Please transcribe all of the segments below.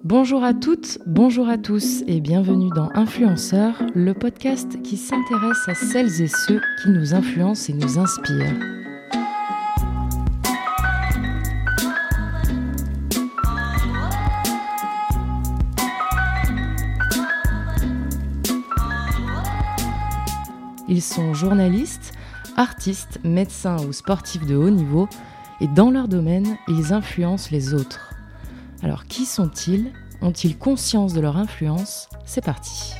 Bonjour à toutes, bonjour à tous et bienvenue dans Influenceurs, le podcast qui s'intéresse à celles et ceux qui nous influencent et nous inspirent. Ils sont journalistes, artistes, médecins ou sportifs de haut niveau et dans leur domaine, ils influencent les autres. Alors qui sont-ils? Ont-ils conscience de leur influence? C'est parti.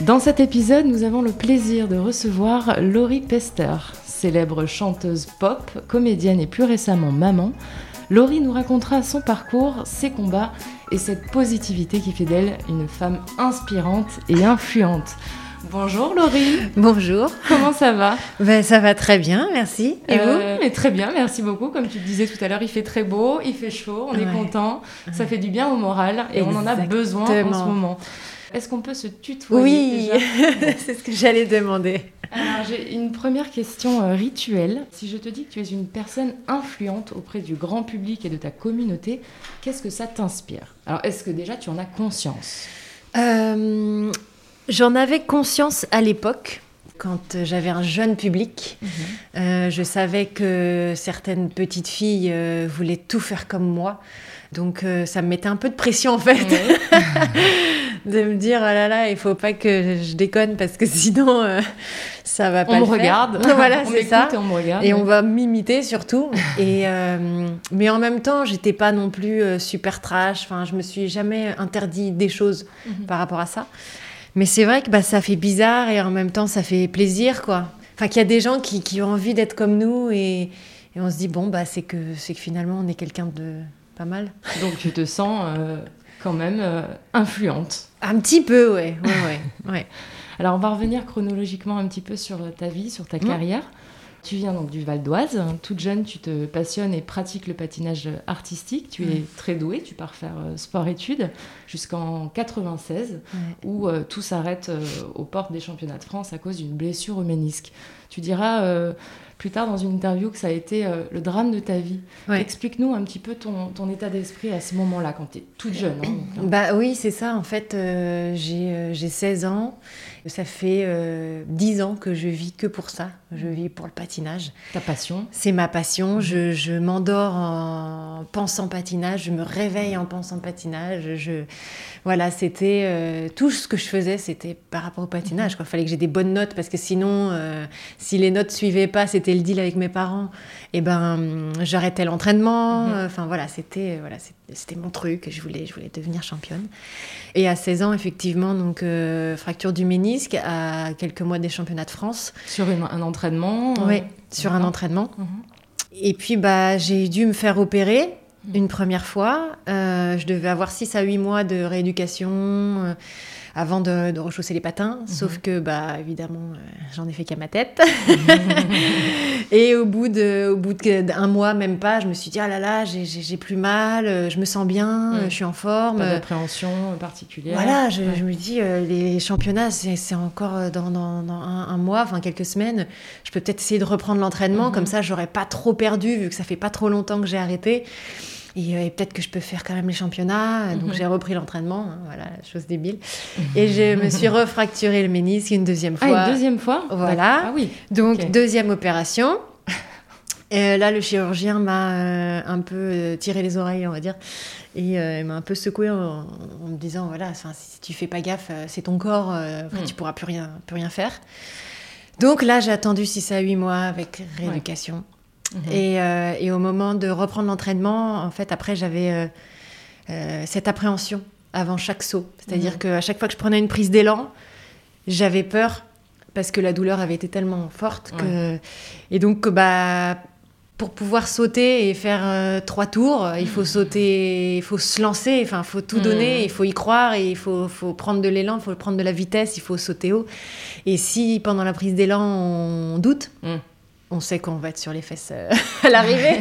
Dans cet épisode, nous avons le plaisir de recevoir Laurie Pester, célèbre chanteuse pop, comédienne et plus récemment maman. Laurie nous racontera son parcours, ses combats et cette positivité qui fait d'elle une femme inspirante et influente. Bonjour Laurie. Bonjour. Comment ça va? Ben, Ça va très bien, merci. Et vous? Mais Très bien, merci beaucoup. Comme tu le disais tout à l'heure, il fait très beau, il fait chaud, on est content, ça fait du bien au moral et on en a besoin en ce moment. Est-ce qu'on peut se tutoyer Oui, c'est ce que j'allais demander. Alors j'ai une première question euh, rituelle. Si je te dis que tu es une personne influente auprès du grand public et de ta communauté, qu'est-ce que ça t'inspire? Alors est-ce que déjà tu en as conscience? Euh, J'en avais conscience à l'époque. Quand j'avais un jeune public, mhm. euh, je savais que certaines petites filles voulaient tout faire comme moi. Donc ça me mettait un peu de pression en fait. de me dire oh là là, il faut pas que je déconne parce que sinon euh, ça va pas. On me regarde. voilà, c'est ça. Et on me regarde. Et on va m'imiter surtout. et euh, mais en même temps, j'étais pas non plus euh, super trash. Enfin, je me suis jamais interdit des choses mhm. par rapport à ça. Mais c'est vrai que bah, ça fait bizarre et en même temps ça fait plaisir quoi. Enfin, qu'il y a des gens qui, qui ont envie d'être comme nous et, et, on se dit bon bah c'est que que finalement on est quelqu'un de pas mal. Donc tu te sens quand même euh, influente. Un petit peu, ouais. ouais, ouais, Alors on va revenir chronologiquement un petit peu sur ta vie, sur ta mmh. carrière. Tu viens donc du Val d'Oise. Toute jeune, tu te passionnes et pratiques le patinage artistique. Tu es très douée. Tu pars faire euh, sport-études jusqu'en 96, où euh, tout s'arrête aux portes des championnats de France à cause d'une blessure au ménisque. Tu diras plus tard dans une interview que ça a été euh, le drame de ta vie. Explique-nous un petit peu ton, ton état d'esprit à ce moment-là, quand tu es toute jeune. Hein, hein. Bah oui, c'est ça. En fait, euh, j'ai 16 euh, ans. Ça fait 10 ans que je vis que pour ça. Je vis pour le patinage. Ta passion C'est ma passion. Mhm. Je, je m'endors en pensant patinage. Je me réveille en pensant patinage. Je, voilà, c'était tout ce que je faisais, c'était par rapport au patinage. Il fallait que j'ai des bonnes notes parce que sinon, si les notes suivaient pas, c'était le deal avec mes parents, et eh ben j'arrêtais l'entraînement. Mhm. Enfin voilà, c'était voilà, c'était mon truc. Je voulais je voulais devenir championne. Et à 16 ans, effectivement, donc euh, fracture du ménisque à quelques mois des championnats de France. Sur un entraînement. Euh, oui, sur un entraînement. Mhm. Et puis bah j'ai dû me faire opérer mhm. une première fois. Euh, je devais avoir 6 à 8 mois de rééducation avant de, rechausser les patins. Mhm. Sauf que, bah, évidemment, euh, j'en ai fait qu'à ma tête. et au bout de, au bout d'un mois, même pas, je me suis dit, ah là là, j'ai plus mal, euh, je me sens bien, euh, je suis en forme. Pas d'appréhension particulière. Voilà, je, me dis, les championnats, c'est encore dans, dans, un, mois, enfin quelques semaines. Je peux peut-être essayer de reprendre l'entraînement, mhm. comme ça, j'aurais pas trop perdu, vu que ça fait pas trop longtemps que j'ai arrêté. Euh, et, peut-être que je peux faire quand même les championnats. Donc mhm. j'ai repris l'entraînement, hein, voilà, chose débile. Et je me suis refracturé le ménisque une deuxième fois. Ah, une deuxième fois Voilà. Ah oui. Donc deuxième opération. Et là, le chirurgien m'a euh, un peu euh, tiré les oreilles, on va dire, et il m'a un peu secoué en, me disant voilà, si tu fais pas gaffe, c'est ton corps, tu mm. tu pourras plus rien, plus rien faire. Donc là, j'ai attendu 6 à 8 mois avec rééducation. Mhm. Euh, et, au moment de reprendre l'entraînement, en fait, après, j'avais euh, euh, cette appréhension avant chaque saut. C'est-à-dire mhm. qu'à chaque fois que je prenais une prise d'élan, j'avais peur parce que la douleur avait été tellement forte que... Et donc, bah, pour pouvoir sauter et faire trois tours, il faut sauter, il faut se lancer, enfin, il faut tout donner, mhm. il faut y croire, et il faut, faut prendre de l'élan, il faut prendre de la vitesse, il faut sauter haut. Et si pendant la prise d'élan on doute, on sait qu'on va être sur les fesses euh, à l'arrivée.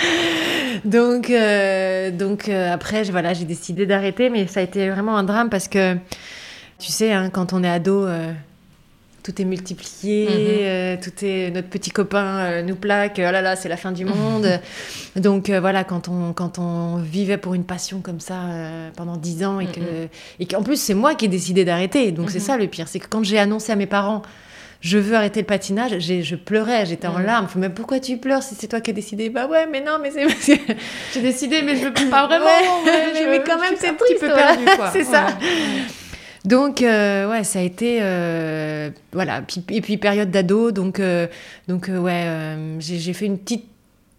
donc, euh, donc euh, après, voilà, j'ai décidé d'arrêter, mais ça a été vraiment un drame parce que, tu sais, hein, quand on est ado, tout est multiplié, mhm. euh, tout est notre petit copain nous plaque, oh là là, c'est la fin du monde. Donc euh, voilà, quand on quand on vivait pour une passion comme ça pendant dix ans et que mhm. et qu'en plus c'est moi qui ai décidé d'arrêter. Donc c'est ça le pire, c'est que quand j'ai annoncé à mes parents je veux arrêter le patinage, je pleurais, j'étais en larmes. Mais pourquoi tu pleures si c'est toi qui as décidé? Bah ouais, mais non, mais c'est j'ai décidé, mais je veux pas vraiment. mais, quand même, c'est triste. Perdu, quoi. c'est ça. Donc, euh, ouais, ça a été. Euh, voilà. et puis, période d'ado. Donc, euh, donc ouais, j'ai fait une petite,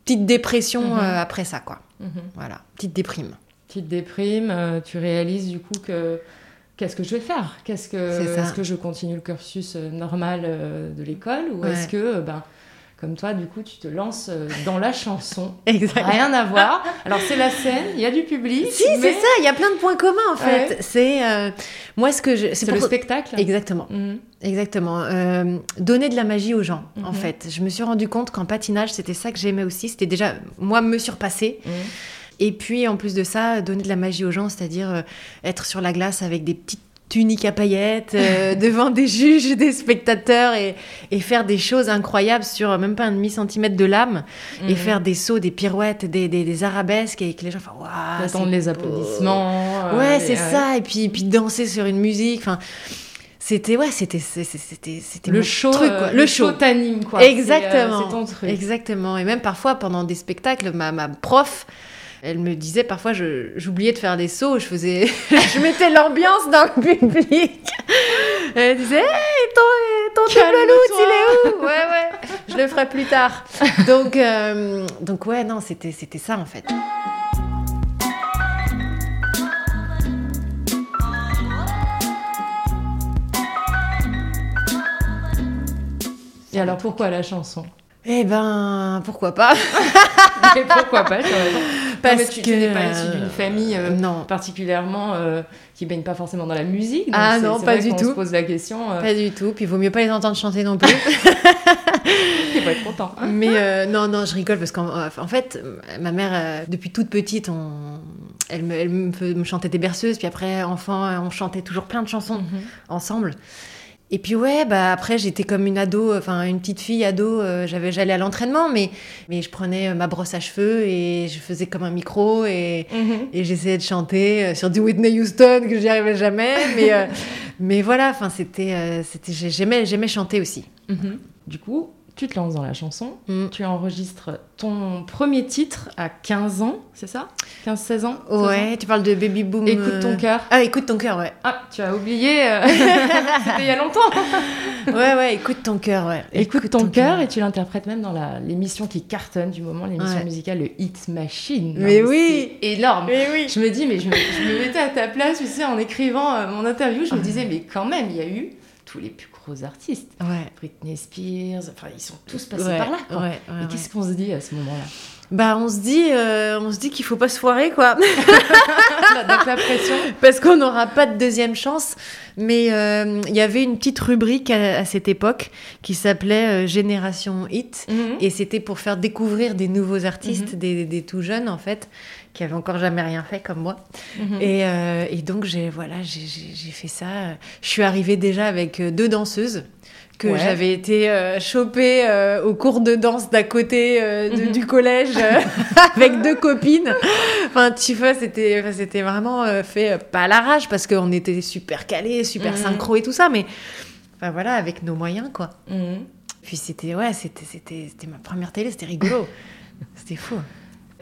petite dépression mhm. après ça, quoi. Mhm. Voilà, petite déprime. Petite déprime. tu réalises du coup que. Qu'est-ce que je vais faire? Qu'est-ce que est-ce que je continue le cursus normal de l'école ou est-ce que ben comme toi, du coup, tu te lances euh, dans la chanson? Exactement. Rien à voir. Alors, c'est la scène, il y a du public. Si, c'est ça, il y a plein de points communs, en fait. C'est. Euh, moi, ce que je. C'est le spectacle. Exactement. Mhm. Exactement. Euh, donner de la magie aux gens, en mhm. fait. Je me suis rendu compte qu'en patinage, c'était ça que j'aimais aussi. C'était déjà, moi, me surpasser. Mhm. Et puis, en plus de ça, donner de la magie aux gens, c'est-à-dire être sur la glace avec des petites tunique à paillettes, euh, devant des juges, des spectateurs et, et, faire des choses incroyables sur même pas un demi-centimètre de lame et mhm. faire des sauts, des pirouettes, des, des, arabesques et que les gens font waouh Attendre les applaudissements. Euh, ouais, c'est ça. Et puis, puis danser sur une musique. Enfin, c'était ouais c'était c'était c'était le show truc quoi. Euh, le, show t'anime quoi exactement c'est ton truc exactement et même parfois pendant des spectacles ma, ma prof elle me disait parfois, j'oubliais de faire des sauts, je faisais, je mettais l'ambiance dans le public. Elle disait, hey, ton, ton il est où? Ouais, ouais, je le ferai plus tard. Donc, euh, donc ouais, non, c'était, c'était ça en fait. Et alors pourquoi la chanson? Eh ben, pourquoi pas Mais pourquoi pas parce que tu n'es pas issu d'une famille euh, non. particulièrement euh, qui baigne pas forcément dans la musique. ah non, pas du tout. On se pose la question. Euh. Pas du tout. Puis il vaut mieux pas les entendre chanter non plus. il va être content. Mais non, non, je rigole parce qu'en en fait, ma mère, depuis toute petite, on... elle, me, elle me, chantait des berceuses. Puis après, enfant, on chantait toujours plein de chansons mhm. ensemble. Et puis ouais, bah après j'étais comme une ado, enfin une petite fille ado, euh, j'avais j'allais à l'entraînement, mais mais je prenais euh, ma brosse à cheveux et je faisais comme un micro et, mhm. et j'essayais de chanter euh, sur du Whitney Houston que j'y arrivais jamais, mais mais voilà, enfin c'était c'était j'aimais j'aimais chanter aussi. Mhm. Du coup, tu te lances dans la chanson, mm. tu enregistres ton premier titre à 15 ans, c'est ça? 15-16 ans Ouais, tu parles de Baby Boom. Écoute ton cœur. Ah, écoute ton cœur, ouais. Ah, tu as oublié, euh, c'était il y a longtemps. ouais, ouais, écoute ton cœur, ouais. Écoute, ton, cœur et tu l'interprètes même dans l'émission qui cartonne du moment, l'émission musicale, le Hit Machine. mais oui Énorme. Mais oui Je me dis, mais je me, je me mettais à ta place, tu sais, en écrivant euh, mon interview, je me disais, mais quand même, il y a eu tous les plus gros artistes. Ouais. Britney Spears, enfin, ils sont tous passés par là. Quoi. Et qu'est-ce qu'on se dit à ce moment-là? Bah, on se dit, euh, on se dit qu'il faut pas se foirer, quoi. Donc la pression. Parce qu'on n'aura pas de deuxième chance. Mais euh, il y avait une petite rubrique à, cette époque qui s'appelait euh, Génération Hit. Mhm. Et c'était pour faire découvrir des nouveaux artistes, mhm. des, des, tout jeunes, en fait qui avait encore jamais rien fait comme moi. Mhm. et, euh, et, donc j'ai voilà, j'ai fait ça. Je suis arrivée déjà avec euh, deux danseuses que j'avais été euh, chopée au cours de danse d'à côté mhm. du collège avec deux copines. Enfin, tu vois, c'était c'était vraiment fait pas à l'arrache parce qu'on était super calés, super mhm. synchro et tout ça, mais enfin voilà, avec nos moyens quoi. Puis c'était ouais, c'était c'était ma première télé, c'était rigolo. c'était fou.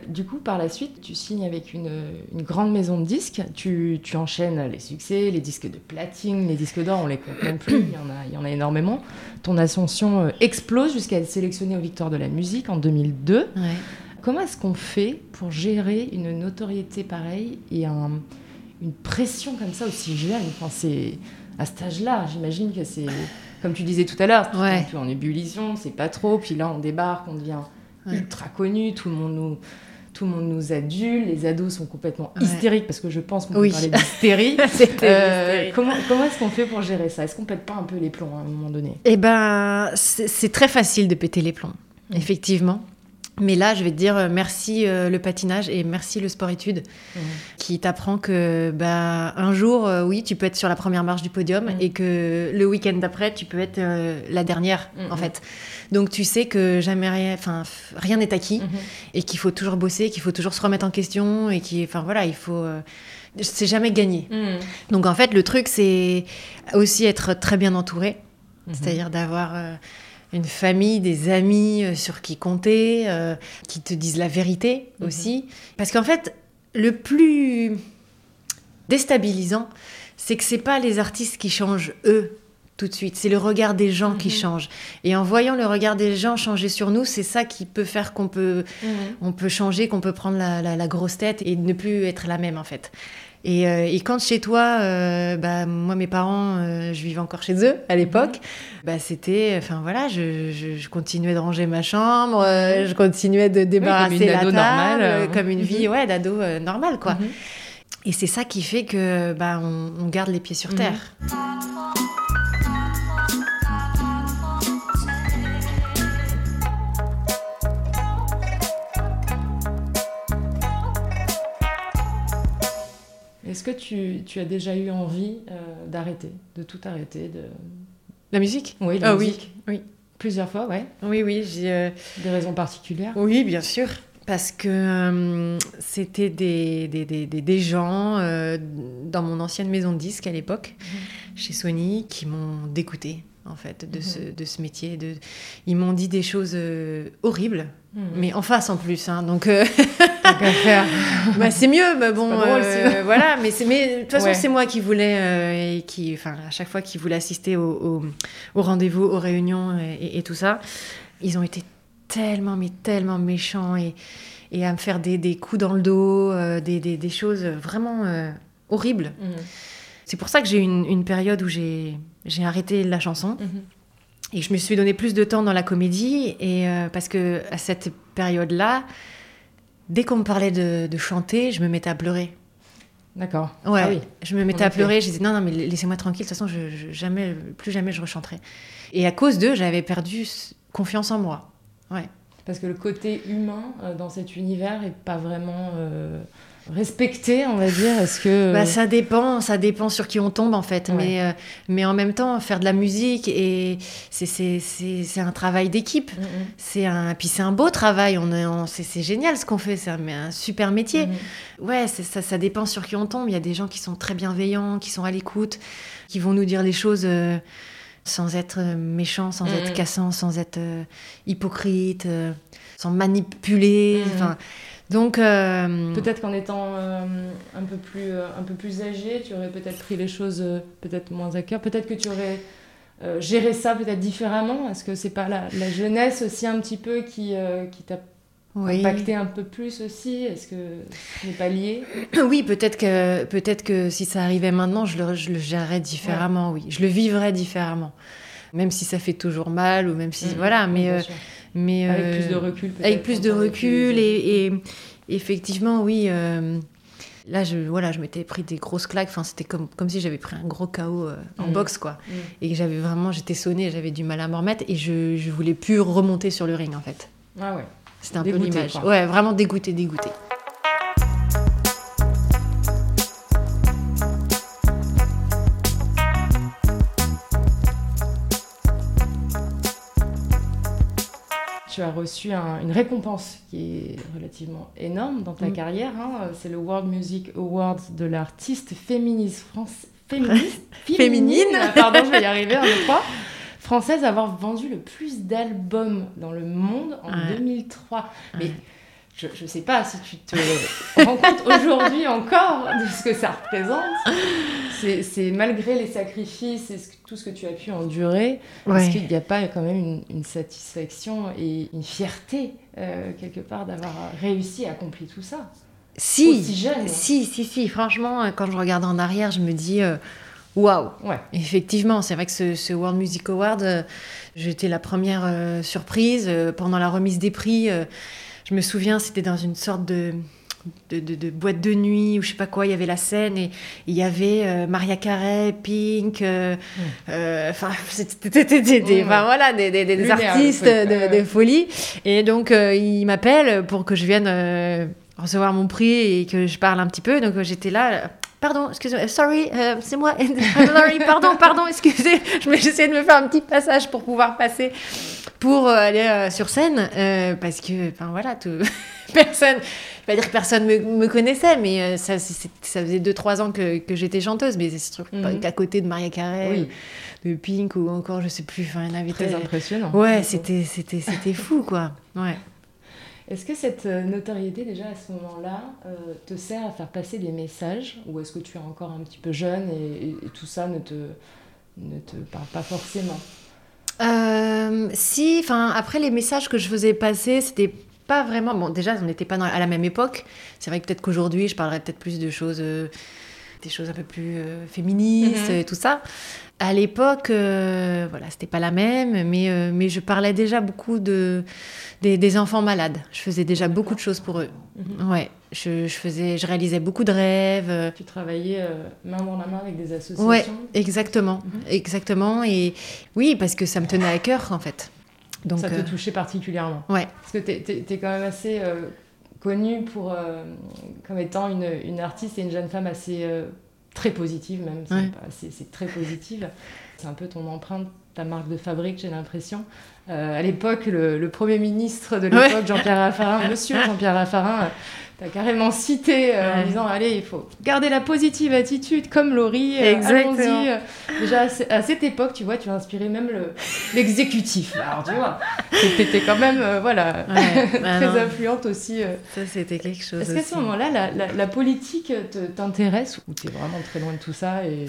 Du coup, par la suite, tu signes avec une, grande maison de disques. Tu, enchaînes les succès, les disques de platine, les disques d'or, on les compte même plus, il y, en a, il y en a énormément. Ton ascension euh, explose jusqu'à être sélectionnée aux Victoires de la musique en 2002. Comment est-ce qu'on fait pour gérer une notoriété pareille et une pression comme ça aussi jeune? Enfin, c'est À cet âge-là, j'imagine que c'est, comme tu disais tout à l'heure, ouais. en ébullition, c'est pas trop. Puis là, on débarque, on devient ultra connu, tout le monde nous tout le monde nous adule, les ados sont complètement hystériques parce que je pense qu'on peut parler d'hystérie. euh, comment comment est-ce qu'on fait pour gérer ça? Est-ce qu'on pète pas un peu les plombs à un moment donné? Eh ben, c'est très facile de péter les plombs, mmh. effectivement. Mais là, je vais te dire euh, merci euh, le patinage et merci le sport-études Mhm. qui t'apprend que bah, un jour, euh, oui, tu peux être sur la première marche du podium Mhm. et que le week-end d'après, tu peux être euh, la dernière, Mhm. en fait. Donc tu sais que jamais rien, enfin rien n'est acquis et qu'il faut toujours bosser, qu'il faut toujours se remettre en question et qui, enfin voilà, il faut, c'est jamais gagné. Donc en fait, le truc, c'est aussi être très bien entouré, c'est-à-dire d'avoir une famille, des amis euh, sur qui compter, euh, qui te disent la vérité Mhm. aussi. Parce qu'en fait, le plus déstabilisant, c'est que c'est pas les artistes qui changent eux tout de suite, c'est le regard des gens qui Mhm. change. Et en voyant le regard des gens changer sur nous, c'est ça qui peut faire qu'on peut Mhm. on peut changer, qu'on peut prendre la, la- la grosse tête et ne plus être la même en fait. Et, euh, et quand chez toi, euh, bah, moi mes parents, euh, je vivais encore chez eux à l'époque, bah, c'était, enfin voilà, je, je- je continuais de ranger ma chambre, euh, je continuais de débarrasser une la ado table, normale, euh, comme une vie Mhm. ouais, d'ado normale quoi. Mhm. Et c'est ça qui fait que bah, on, on garde les pieds sur Mhm. terre. Est-ce que tu, tu as déjà eu envie euh, d'arrêter, de tout arrêter de... La musique? Oui, la Ah oui, musique. oui. Plusieurs fois, ouais. Oui, oui, j'ai. euh, Des raisons particulières? Oui, bien sûr. Parce que euh, c'était des, des, des, des- des gens dans mon ancienne maison de disques à l'époque, chez Sony, qui m'ont dégoûté en fait de, ce, de ce métier. De... Ils m'ont dit des choses euh, horribles, Mhm. mais en face en plus. hein. donc euh, faire. bah, c'est mieux, mais bon, drôle, euh, sinon. voilà. Mais mais de toute façon, Ouais. c'est moi qui voulais et qui, enfin, à chaque fois qu'ils voulaient assister au, au, au rendez-vous, aux réunions et, tout ça, ils ont été tellement, mais tellement méchants et, et à me faire des, des coups dans le dos, des, des, des choses vraiment horribles. Mhm. C'est pour ça que j'ai eu une, une période où j'ai, j'ai arrêté la chanson. Mhm. Et je me suis donné plus de temps dans la comédie, et euh, parce que à cette période-là, dès qu'on me parlait de, de chanter, je me mettais à pleurer. D'accord. Ouais, Ah oui. je me mettais à pleurer. Je disais non, non, mais laissez-moi tranquille. De toute façon, je, je- jamais, plus jamais je rechanterai. Et à cause d'eux, j'avais perdu confiance en moi. Ouais. Parce que le côté humain euh, dans cet univers est pas vraiment euh, respecté, on va dire. Est-ce que Bah, ça dépend, ça dépend sur qui on tombe en fait. Ouais. Mais, euh, mais en même temps, faire de la musique et c'est un travail d'équipe. C'est un, puis c'est un beau travail. On est, on- c'est c'est génial ce qu'on fait. C'est un, super métier. Mhm. Ouais, ça, ça dépend sur qui on tombe. Il y a des gens qui sont très bienveillants, qui sont à l'écoute, qui vont nous dire les choses euh, sans être euh, méchants, sans être cassants, sans être euh, hypocrites, euh, sans manipuler. Donc euh, Peut-être qu'en étant euh, un, peu plus, euh, un peu plus âgé, tu aurais peut-être pris les choses peut-être moins à cœur. Peut-être que tu aurais géré ça peut-être différemment. Est-ce que c'est pas la, la jeunesse aussi un petit peu qui, qui t'a oui. impacté un peu plus aussi? Est-ce que ce n'est pas lié? Oui, peut-être que, peut-être que si ça arrivait maintenant, je le, je le gérerais différemment, oui. Je le vivrais différemment. Même si ça fait toujours mal, ou même si. Mhm. Voilà, mais. Mais Avec euh, plus de recul peut-être. Avec plus de recul, et, et effectivement, oui. euh, là, je, voilà, je m'étais pris des grosses claques. Enfin, c'était comme, comme si j'avais pris un gros KO euh, en Mhm. boxe, quoi. Mhm. Et que j'avais vraiment. J'étais sonnée, j'avais du mal à m'en remettre, et je, je voulais plus remonter sur le ring, en fait. Ah ouais. C'était un peu l'image. Ouais, vraiment dégoûté, dégoûté. Tu as reçu un- une récompense qui est relativement énorme dans ta Mm. carrière. hein. C'est le World Music Awards de l'artiste féministe française. Féministe Féminine. Pardon, je vais y arriver un deux, trois. Française à avoir vendu le plus d'albums dans le monde en Ouais. 2003. Mais Ouais. je ne sais pas si tu te rends compte aujourd'hui encore de ce que ça représente. C'est c'est malgré les sacrifices et ce que- tout ce que tu as pu endurer, Ouais. est-ce qu'il n'y a pas quand même une, une satisfaction et une fierté, euh, quelque part, d'avoir réussi à accomplir tout ça Si, Aussi jeune. si, si, si. Franchement, euh, quand je regarde en arrière, je me dis euh, waouh. Ouais. Effectivement, c'est vrai que ce, ce World Music Award, euh, j'étais la première euh, surprise pendant la remise des prix. je me souviens, c'était dans une sorte de de, de, boîte de nuit ou je sais pas quoi. Il y avait la scène et il y avait euh, Maria Carey, Pink, euh, euh, enfin, c'était des, voilà, des, des, artistes de, folie. Et donc, il m'appelle pour que je vienne recevoir mon prix et que je parle un petit peu. Donc, j'étais là. Pardon, excusez-moi, sorry, c'est moi. sorry, pardon, pardon, excusez. J'essayais de me faire un petit passage pour pouvoir passer, pour aller sur scène, parce que, enfin voilà, tout personne, pas dire que personne me, me connaissait, mais euh, ça, ça faisait 2-3 ans que, que j'étais chanteuse, mais c'est sûr mm qu'à côté de Maria Carey, de Pink ou encore, je sais plus, enfin, il avait Très impressionnant. Ouais, c'était, c'était, c'était fou, quoi. Ouais. Est-ce que cette euh, notoriété, déjà à ce moment-là, euh, te sert à faire passer des messages Ou est-ce que tu es encore un petit peu jeune et, tout ça ne te, ne te parle pas forcément? Si, enfin après les messages que je faisais passer, c'était pas vraiment. Bon, déjà, on n'était pas à la même époque. C'est vrai que peut-être qu'aujourd'hui, je parlerais peut-être plus de choses, euh, des choses un peu plus euh, féministes mhm. et tout ça. À l'époque, euh, voilà, c'était pas la même, mais, mais je parlais déjà beaucoup de, des, enfants malades. Je faisais déjà beaucoup de choses pour eux. Mhm. Ouais, je, je, faisais, je réalisais beaucoup de rêves. Tu travaillais main dans la main avec des associations Ouais, exactement. Mhm. Exactement. Et oui, parce que ça me tenait à cœur, en fait ça te euh, touchait particulièrement. Ouais. Parce que tu es, quand même assez euh, connue pour, euh, comme étant une, une, artiste et une jeune femme assez très positive, même. C'est très positive. C'est un peu ton empreinte, ta marque de fabrique, j'ai l'impression. à l'époque, le, Premier ministre de l'époque, Jean-Pierre Raffarin, monsieur Jean-Pierre Raffarin, tu carrément cité euh, en disant allez, il faut garder la positive attitude comme Laurie. Euh, Exactement. Euh. Déjà à cette époque, tu vois, tu as inspiré même l'exécutif. Alors tu vois, étais quand même voilà bah très influente aussi. Ça c'était quelque chose. Est-ce qu'à ce moment-là, la, la, politique t'intéresse ou tu es vraiment très loin de tout ça et...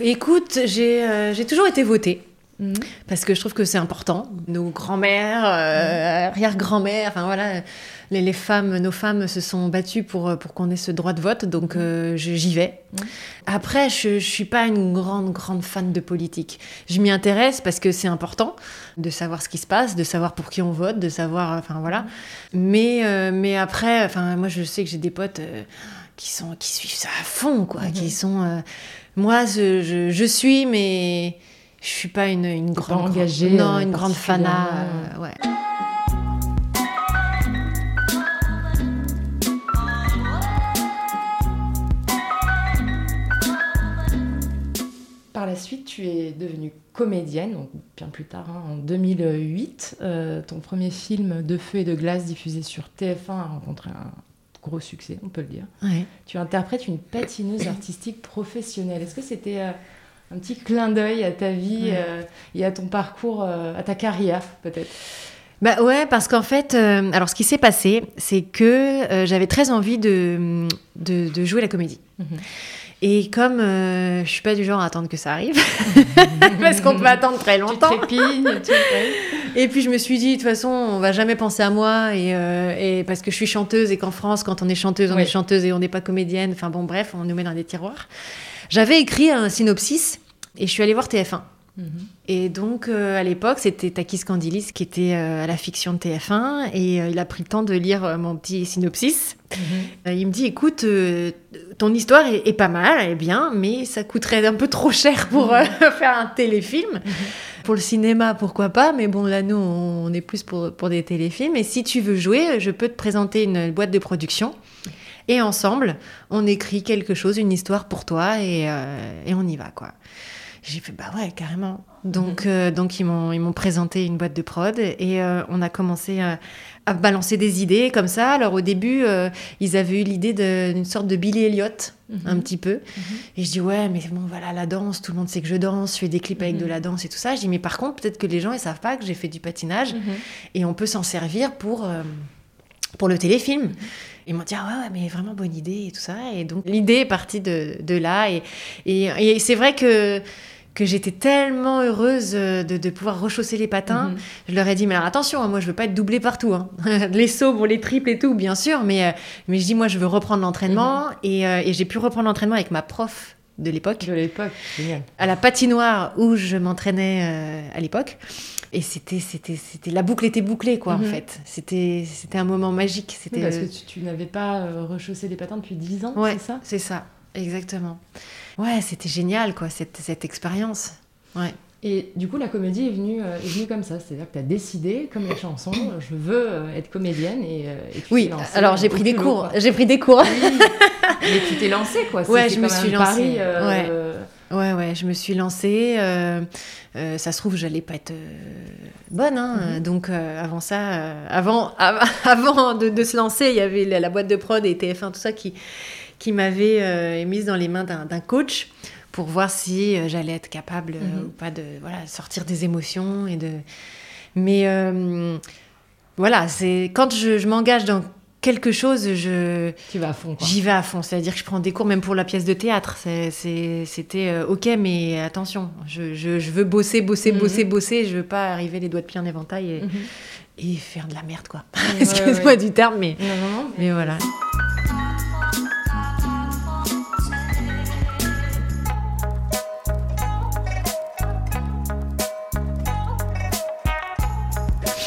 Écoute, j'ai toujours été votée. Mhm. Parce que je trouve que c'est important. Nos grands-mères, euh, arrière-grand-mères, enfin voilà, les, femmes, nos femmes se sont battues pour, pour qu'on ait ce droit de vote, donc mhm. euh, j'y vais. Mhm. Après, je, ne suis pas une grande, grande fan de politique. Je m'y intéresse parce que c'est important de savoir ce qui se passe, de savoir pour qui on vote, de savoir, enfin voilà. Mais, euh, mais après, enfin moi je sais que j'ai des potes qui sont qui suivent ça à fond, quoi, qui sont. moi, je, je suis, mais je suis pas une, une grande engagée, non, une grande fana, euh, ouais. Par la suite, tu es devenue comédienne, donc bien plus tard, hein, en 2008. Euh, ton premier film De feu et de glace diffusé sur TF1 a rencontré un gros succès, on peut le dire. Tu interprètes une patineuse artistique professionnelle. Est-ce que c'était euh, un petit clin d'œil à ta vie euh, et à ton parcours, euh, à ta carrière peut-être bah ouais, parce qu'en fait, euh, alors ce qui s'est passé, c'est que j'avais très envie de, de, jouer la comédie. Mhm. Et comme je suis pas du genre à attendre que ça arrive, parce qu'on peut attendre très longtemps. Tu tu... Et puis je me suis dit, de toute façon, on va jamais penser à moi, et, et parce que je suis chanteuse et qu'en France, quand on est chanteuse, on est chanteuse et on n'est pas comédienne. Enfin bon, bref, on nous met dans des tiroirs. J'avais écrit un synopsis et je suis allée voir TF1. Mhm. Et donc, euh, à l'époque, c'était Takis Candilis qui était euh, à la fiction de TF1 et euh, il a pris le temps de lire mon petit synopsis. Mhm. il me dit Écoute, ton histoire est, pas mal, elle est bien, mais ça coûterait un peu trop cher pour mhm. faire un téléfilm. Pour le cinéma, pourquoi pas, mais bon, là, nous, on est plus pour, pour des téléfilms. Et si tu veux jouer, je peux te présenter une boîte de production. Et ensemble, on écrit quelque chose, une histoire pour toi, et, euh, et on y va, quoi. J'ai fait, bah ouais, carrément. Donc, mhm. euh, donc ils m'ont, ils m'ont présenté une boîte de prod et euh, on a commencé à, à, balancer des idées comme ça. Alors, au début, ils avaient eu l'idée d'une sorte de Billy Elliot, mhm. un petit peu. Mhm. Et je dis, ouais, mais bon, voilà, la danse, tout le monde sait que je danse, je fais des clips avec de la danse et tout ça. Je dis, mais par contre, peut-être que les gens, ils savent pas que j'ai fait du patinage et on peut s'en servir pour pour le téléfilm. Ils m'ont dit, ah ouais, mais vraiment bonne idée et tout ça. Et donc, l'idée est partie de, de là. Et, et, c'est vrai que, que j'étais tellement heureuse de, de, pouvoir rechausser les patins. Mhm. Je leur ai dit, mais alors attention, hein, moi, je veux pas être doublée partout. Hein. les sauts, bon, les triples et tout, bien sûr. Mais, euh, mais je dis, moi, je veux reprendre l'entraînement. Mhm. Et, euh, et j'ai pu reprendre l'entraînement avec ma prof de l'époque. De l'époque, génial. À la patinoire où je m'entraînais euh, à l'époque. Et c'était, c'était, c'était, la boucle était bouclée, quoi, en Mhm. fait. C'était, c'était un moment magique. Oui, C'était, parce que tu, tu n'avais pas euh, rechaussé les patins depuis 10 ans, Ouais. c'est ça? c'est ça, exactement. Ouais, c'était génial, quoi, cette, cette expérience. Ouais. Et du coup, la comédie est venue, euh, est venue comme ça. C'est-à-dire que tu as décidé, comme la chanson, euh, je veux euh, être comédienne et, euh, et tu Oui, alors j'ai pris des cours. J'ai pris des cours. Mais tu t'es lancée, quoi. Ouais, je me suis lancée, Ouais, ouais, je me suis lancée. euh, euh, ça se trouve, j'allais pas être euh, bonne. hein, Mhm. Donc, avant ça, avant, av- avant de, de se lancer, il y avait la, la boîte de prod et TF1, tout ça qui, qui m'avait mise dans les mains d'un coach pour voir si j'allais être capable Mhm. ou pas de voilà, sortir des émotions. et de. Mais voilà, c'est quand je, je m'engage dans quelque chose, je. Tu vas à fond, quoi. J'y vais à fond, c'est-à-dire que je prends des cours même pour la pièce de théâtre. C'était euh, ok, mais attention, je, je- je veux bosser, bosser, Mhm. bosser, bosser. Je veux pas arriver les doigts de pied en éventail et, Mhm. et faire de la merde, quoi. Ouais, Excuse-moi ouais. du terme, mais, Non, non, non. mais- mais voilà.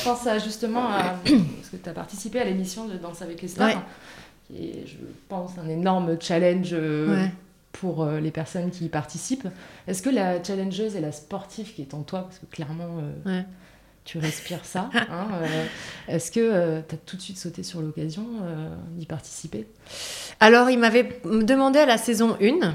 Je pense à, justement à. parce que tu as participé à l'émission de Danse avec les stars, Ouais. qui est, je pense, un énorme challenge euh, Ouais. pour euh, les personnes qui y participent. Est-ce que la challengeuse et la sportive qui est en toi, parce que clairement. euh, Ouais. Tu respires ça. hein, Est-ce que tu as tout de suite sauté sur l'occasion d'y participer? Alors, il m'avait demandé à la saison 1 Mhm.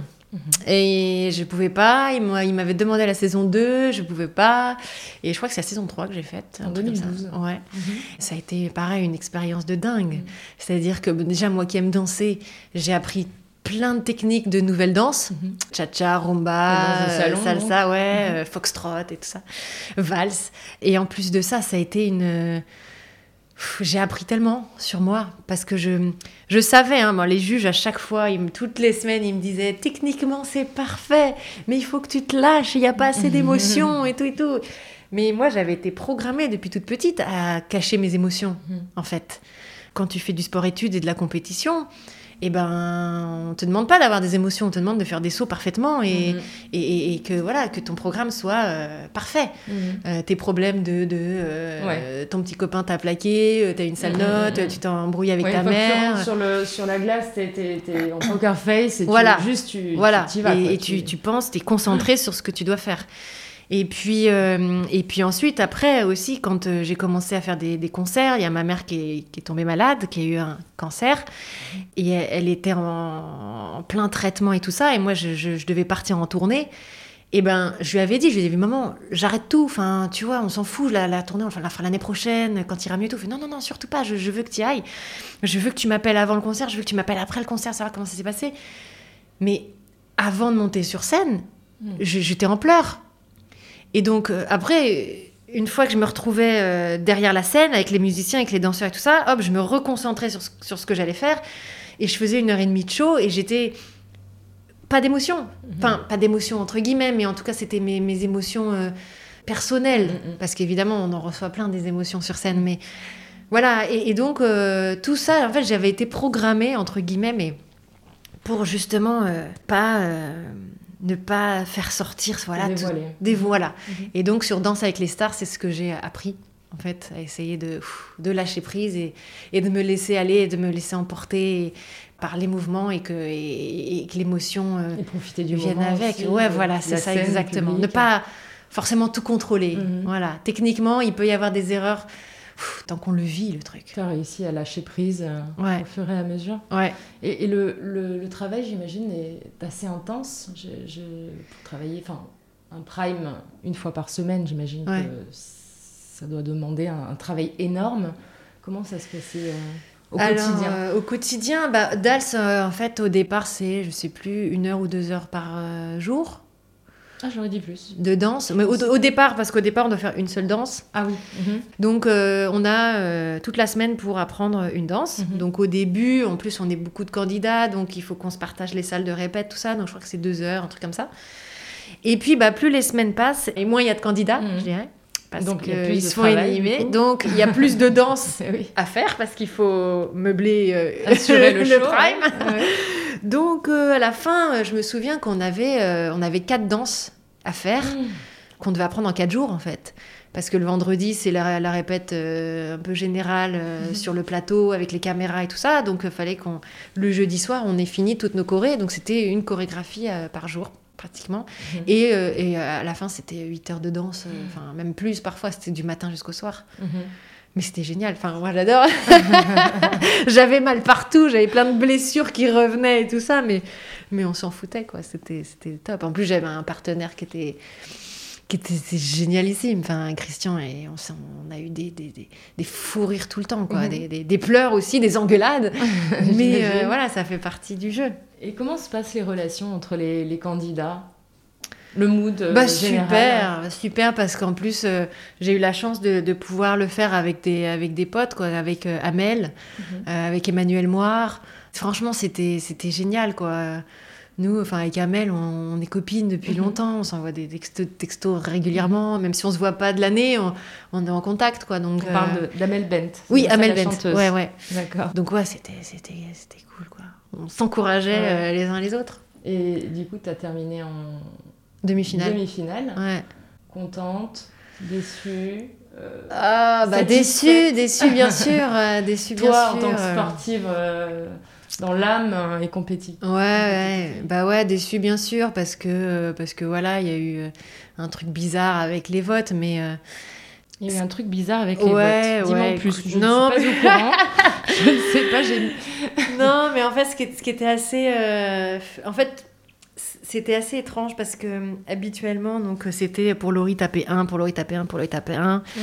Et je pouvais pas. Il m'a- il m'avait demandé la saison 2, je pouvais pas. Et je crois que c'est la saison 3 que j'ai faite. En un truc comme ça. 2012. Ouais. Mhm. Ça a été pareil, une expérience de dingue. Mhm. C'est-à-dire que déjà, moi qui aime danser, j'ai appris plein de techniques de nouvelles danses. Mhm. Cha-cha, rumba, salon, euh, salsa, ouais, euh, foxtrot et tout ça, valse. Et en plus de ça, ça a été une... J'ai appris tellement sur moi parce que je, je savais, hein, moi, les juges à chaque fois, ils me- toutes les semaines, ils me disaient techniquement c'est parfait, mais il faut que tu te lâches, il n'y a pas assez d'émotions et tout et tout. Mais moi, j'avais été programmée depuis toute petite à cacher mes émotions Mhm. en fait. Quand tu fais du sport-études et de la compétition, eh ben, on te demande pas d'avoir des émotions, on te demande de faire des sauts parfaitement et, Mhm. et, et- et que voilà que ton programme soit euh, parfait. Mhm. Euh, tes problèmes de, de euh, ton petit copain t'a plaqué, t'as une sale Mhm, note, mhm. tu t'embrouilles avec Ouais, ta mère. Sur, le, sur la glace, t'es, t'es- t'es en poker face et Voilà. tu, juste tu, Voilà, tu, vas. et, quoi, et tu, tu penses, tu es concentré sur ce que tu dois faire. Et puis, euh, et puis ensuite, après aussi, quand euh, j'ai commencé à faire des, des concerts, il y a ma mère qui est, qui est tombée malade, qui a eu un cancer, et elle, elle était en, en plein traitement et tout ça, et moi, je, je- je devais partir en tournée. Et ben, je lui avais dit, je lui ai dit, maman, j'arrête tout, enfin, tu vois, on s'en fout, la, la tournée, on la fera l'année prochaine, quand il ira mieux, tout. Fait, non, non, non, surtout pas, je, je veux que tu y ailles. Je veux que tu m'appelles avant le concert, je veux que tu m'appelles après le concert, savoir comment ça s'est passé. Mais avant de monter sur scène, Mm. je- j'étais en pleurs. Et donc, euh, après, une fois que je me retrouvais euh, derrière la scène, avec les musiciens, avec les danseurs et tout ça, hop, je me reconcentrais sur ce, sur ce que j'allais faire. Et je faisais une heure et demie de show et j'étais. Pas d'émotion. Enfin, pas d'émotion entre guillemets, mais en tout cas, c'était mes, mes émotions euh, personnelles. Mhm. Parce qu'évidemment, on en reçoit plein des émotions sur scène. Mais voilà. Et, et donc, euh, tout ça, en fait, j'avais été programmée, entre guillemets, mais pour justement pas. Ne pas faire sortir voilà tout- des voilà Mhm. et donc sur Danse avec les stars c'est ce que j'ai appris en fait à essayer de de lâcher prise et, et de me laisser aller et de me laisser emporter par les mouvements et que et, et que l'émotion euh, Et profiter du vienne moment avec. aussi, ouais voilà c'est ça exactement. Ne pas forcément tout contrôler. Mhm. voilà. Techniquement il peut y avoir des erreurs pff, tant qu'on le vit le truc Tu as réussi à lâcher prise euh, Ouais. au fur et à mesure. ouais Et, et le, le, le travail, j'imagine, est assez intense. J'ai- pour travailler, enfin, un prime une fois par semaine, j'imagine Ouais. que ça doit demander un, un travail énorme. Comment ça se passait euh, au Alors, quotidien euh, Au quotidien, bah, Dals, euh, en fait, au départ, c'est, je sais plus, une heure ou deux heures par euh, jour Ah, j'aurais dit plus. de danse. Mais au, au départ, parce qu'au départ, on doit faire une seule danse. Ah oui. Mhm. Donc, euh, on a euh, toute la semaine pour apprendre une danse. Mhm. Donc, au début, en plus, on est beaucoup de candidats, donc il faut qu'on se partage les salles de répète, tout ça. Donc, je crois que c'est deux heures, un truc comme ça. Et puis, bah, plus les semaines passent, et moins il y a de candidats, Mhm. je dirais. Parce Donc, il y a plus qu'ils de se font éliminer. Donc, il y a plus de danse oui. à faire parce qu'il faut meubler euh, Assurer le, show, prime. ouais. Ouais. Donc à la fin, je me souviens qu'on avait, on avait quatre danses à faire, mmh. qu'on devait apprendre en quatre jours en fait parce que le vendredi, c'est la, répète euh, un peu générale euh, mhm. sur le plateau avec les caméras et tout ça. Donc, il fallait qu'on. Le jeudi soir, on ait fini toutes nos chorés. Donc, c'était une chorégraphie euh, par jour, pratiquement. Mhm. Et, et, à la fin, c'était 8 heures de danse, enfin, même plus parfois, c'était du matin jusqu'au soir. Mais c'était génial. Enfin, moi, j'adore. j'avais mal partout, j'avais plein de blessures qui revenaient et tout ça, mais, mais on s'en foutait, quoi. C'était top. En plus, j'avais un partenaire qui était qui était génialissime. Enfin, Christian, et on, a eu des, des, des, fous rires tout le temps, quoi. Mhm. des, des, pleurs aussi, des engueulades. Mais euh, voilà, ça fait partie du jeu. Et comment se passent les relations entre les, les candidats? Le mood euh, bah, super super parce qu'en plus euh, j'ai eu la chance de, de, pouvoir le faire avec des avec des potes quoi avec Amel mhm. avec Emmanuel Moire franchement c'était c'était génial quoi nous, enfin avec Amel, on, est copines depuis mhm. longtemps, on s'envoie des textos, régulièrement, même si on se voit pas de l'année, on, est en contact, quoi. Donc, on parle euh, d'Amel Bent. Oui, Amel Bent. Ouais, ouais. D'accord. Donc ouais, c'était, cool, quoi. On s'encourageait euh, les uns les autres. Et du coup, tu as terminé en demi-finale. Demi-finale. Ouais. Contente, déçue. Euh, ah bah déçue, déçue bien sûr, déçue bien sûr. Toi, en tant que sportive dans l'âme euh, et compétitive. Ouais, ouais, bah ouais, déçu bien sûr parce que parce que voilà, il y a eu euh, un truc bizarre avec les votes, mais euh, il y a eu un truc bizarre avec les votes. Dis-moi en plus. Je non, ne suis pas au courant. je ne sais pas. J'ai. non, mais en fait, ce qui, ce qui était assez, en fait, c'était assez étrange parce que habituellement, donc c'était pour Laurie taper 1, pour Laurie taper 1, pour Laurie taper 1, mmh.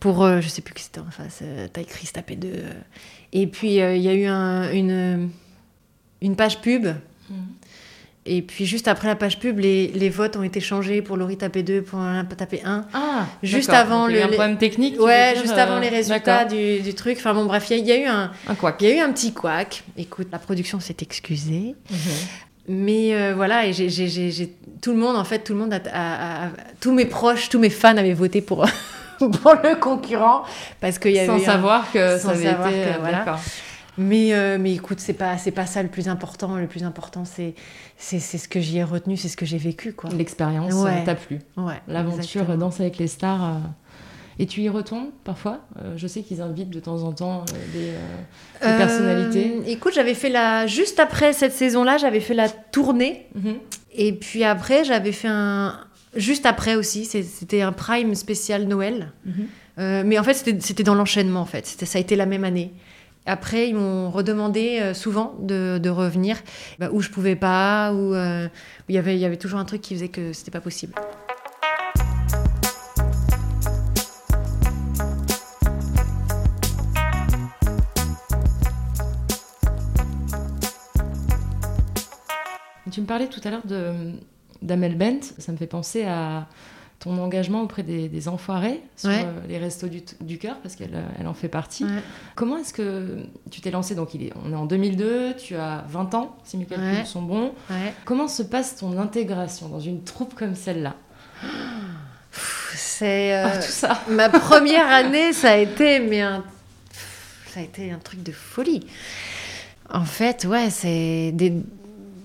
pour je sais plus qui c'était en face, Taille Chris taper 2. Et puis, euh, il y a eu une, une page pub. Hmm. Et puis, juste après la page pub, les, les votes ont été changés pour Laurie taper 2, pour taper 1. Ah, juste avant le. Il y a un problème technique Ouais, juste avant les euh, résultats du, du, truc. Enfin, bon, bref, il y, a eu un. Un. Il y a eu un petit couac. Écoute, la production s'est excusée. Mhm. Mais euh, voilà, et j'ai, tout le monde, en fait, tout le monde, a, tous mes proches, tous mes fans avaient voté pour, pour le concurrent parce qu'il y avait sans savoir que ça avait été que, voilà. Mais, euh, mais écoute, c'est pas, c'est pas ça le plus important. Le plus important, c'est, c'est, ce que j'y ai retenu, c'est ce que j'ai vécu. Quoi. L'expérience euh, ouais. t'a plu. Ouais, L'aventure Danse avec les stars. Euh, et tu y retournes parfois? Je sais qu'ils invitent de temps en temps des, personnalités. Écoute, j'avais fait la. Juste après cette saison-là, j'avais fait la tournée. Mhm. Et puis après, j'avais fait un, Juste après aussi, c'était un prime spécial Noël. Mhm. Euh, mais en fait, c'était dans l'enchaînement, en fait. Ça a été la même année. Après, ils m'ont redemandé euh, souvent de, revenir, bah, où je pouvais pas, où, euh, il, y avait, y avait toujours un truc qui faisait que c'était pas possible. Tu me parlais tout à l'heure d'Amel Bent, ça me fait penser à ton engagement auprès des, enfoirés sur euh, les restos du, cœur, parce qu'elle euh, elle en fait partie. Comment est-ce que tu t'es lancé Donc, il est, on est en 2002, tu as 20 ans, si mes calculs sont bons. Comment se passe ton intégration dans une troupe comme celle-là? C'est euh, ah, ma première année, ça a été mais un, ça a été un truc de folie. En fait, ouais, c'est des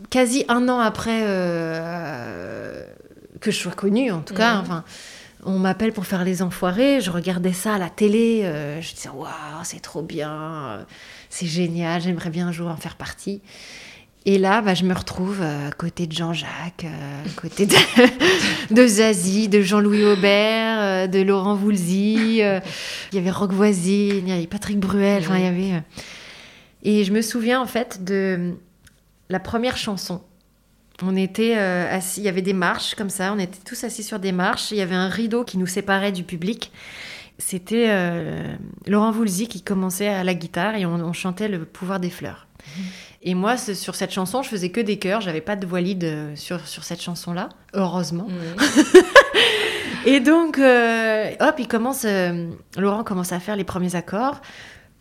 quasi un an après euh, que je sois connue, en tout cas. Mhm. Enfin, on m'appelle pour faire les enfoirés. Je regardais ça à la télé. Euh, je disais, waouh, c'est trop bien, c'est génial, j'aimerais bien un jour en faire partie. Et là, bah, je me retrouve à côté de Jean-Jacques, à côté de, de Zazie, de Jean-Louis Aubert, de Laurent Voulzy. il y avait Roque Voisine, il y avait Patrick Bruel. Enfin, il y avait. Et je me souviens en fait de la première chanson. On était euh, assis, il y avait des marches comme ça, on était tous assis sur des marches, il y avait un rideau qui nous séparait du public. C'était euh, Laurent Voulzy qui commençait à la guitare et on, chantait Le pouvoir des fleurs. Mmh. Et moi, sur cette chanson, je faisais que des chœurs, j'avais pas de voix lead euh, sur, sur cette chanson-là, heureusement. Mmh. et donc, hop, il commence, Laurent commence à faire les premiers accords.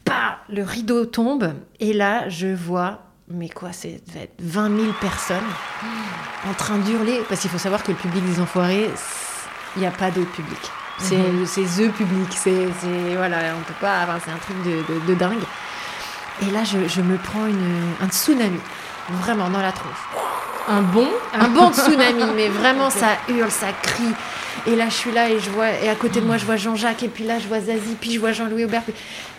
Bah, le rideau tombe et là, je vois mais quoi, c'est 20 000 personnes en train d'hurler. Parce qu'il faut savoir que le public des Enfoirés, il n'y a pas d'autre public. C'est mm -hmm. the public. C'est, voilà, on peut pas. c'est un truc de, de, dingue. Et là, je, je, me prends une, un tsunami. vraiment dans la tronche. Un bon? Un bon tsunami, mais vraiment ça hurle, ça crie. Et là, je suis là et je vois, et à côté de moi, je vois Jean-Jacques, et puis là, je vois Zazie, puis je vois Jean-Louis Aubert,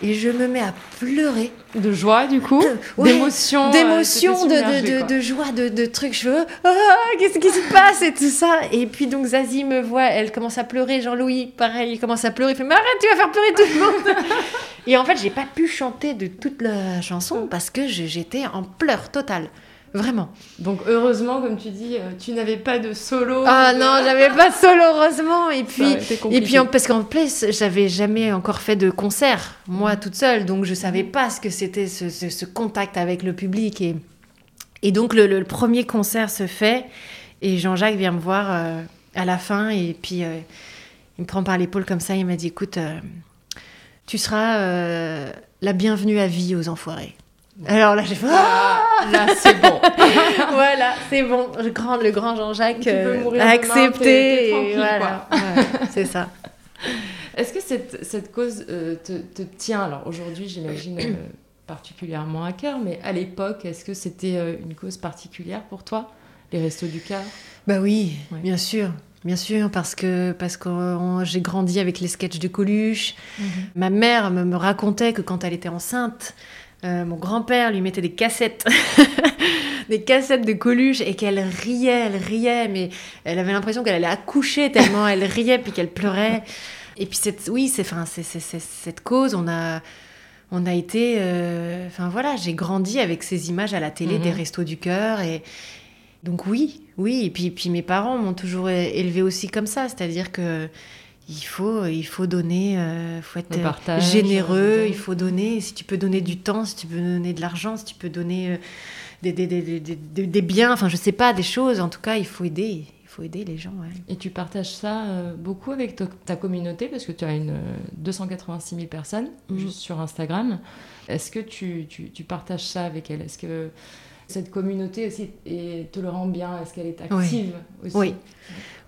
et je me mets à pleurer. De joie, du coup Ouais, D'émotion euh, D'émotion, de, de, de, joie, de, de trucs. Je veux, ah, qu'est-ce qui se passe? et tout ça. Et puis donc Zazie me voit, elle commence à pleurer. Jean-Louis, pareil, il commence à pleurer. Il fait, mais arrête, tu vas faire pleurer tout le monde. et en fait, j'ai pas pu chanter de toute la chanson parce que j'étais en pleurs total. Vraiment. Donc, heureusement, comme tu dis, euh, tu n'avais pas de solo. Ah de- non, j'avais pas de solo, heureusement. Et puis, et puis en- parce qu'en plus, j'avais jamais encore fait de concert, moi toute seule, donc je savais pas ce que c'était ce, ce- ce contact avec le public. Et, et donc le, le premier concert se fait, et Jean-Jacques vient me voir euh, à la fin, et puis euh, il me prend par l'épaule comme ça, il m'a dit, écoute, euh, tu seras euh, la bienvenue à vie aux enfoirés. Alors là, j'ai fait, ah Ah, là, c'est bon. voilà, c'est bon, le grand, le grand Jean-Jacques euh, a accepté. voilà. Ouais, c'est ça. Est-ce que cette, cette cause euh, te, te tient? Alors aujourd'hui, j'imagine euh, particulièrement à cœur, mais à l'époque, est-ce que c'était euh, une cause particulière pour toi? Les Restos du Cœur? Bah oui, Ouais. bien sûr. Bien sûr, parce que, parce que j'ai grandi avec les sketchs de Coluche. Ma mère me, me racontait que quand elle était enceinte, euh, mon grand-père lui mettait des cassettes, des cassettes de Coluche, et qu'elle riait, elle riait, mais elle avait l'impression qu'elle allait accoucher tellement elle riait puis qu'elle pleurait. Et puis cette, oui, c'est, enfin, cette cause, on a, on a été, euh, enfin voilà, j'ai grandi avec ces images à la télé Mhm. des restos du cœur et donc oui, oui. Et puis, puis mes parents m'ont toujours é- élevé aussi comme ça, c'est-à-dire que il faut, il faut donner, euh, faut être euh, partage, généreux, euh, il faut donner. Si tu peux donner du temps, si tu peux donner de l'argent, si tu peux donner euh, des, des, des, des, biens, enfin je sais pas, des choses. En tout cas, il faut aider, il faut aider les gens. ouais. Et tu partages ça euh, beaucoup avec ta communauté parce que tu as une euh, 286 000 personnes Mhm. juste sur Instagram. Est-ce que tu, tu- tu partages ça avec elle? Est-ce que cette communauté aussi et te le rend bien Est-ce qu'elle est Oui. active aussi Oui.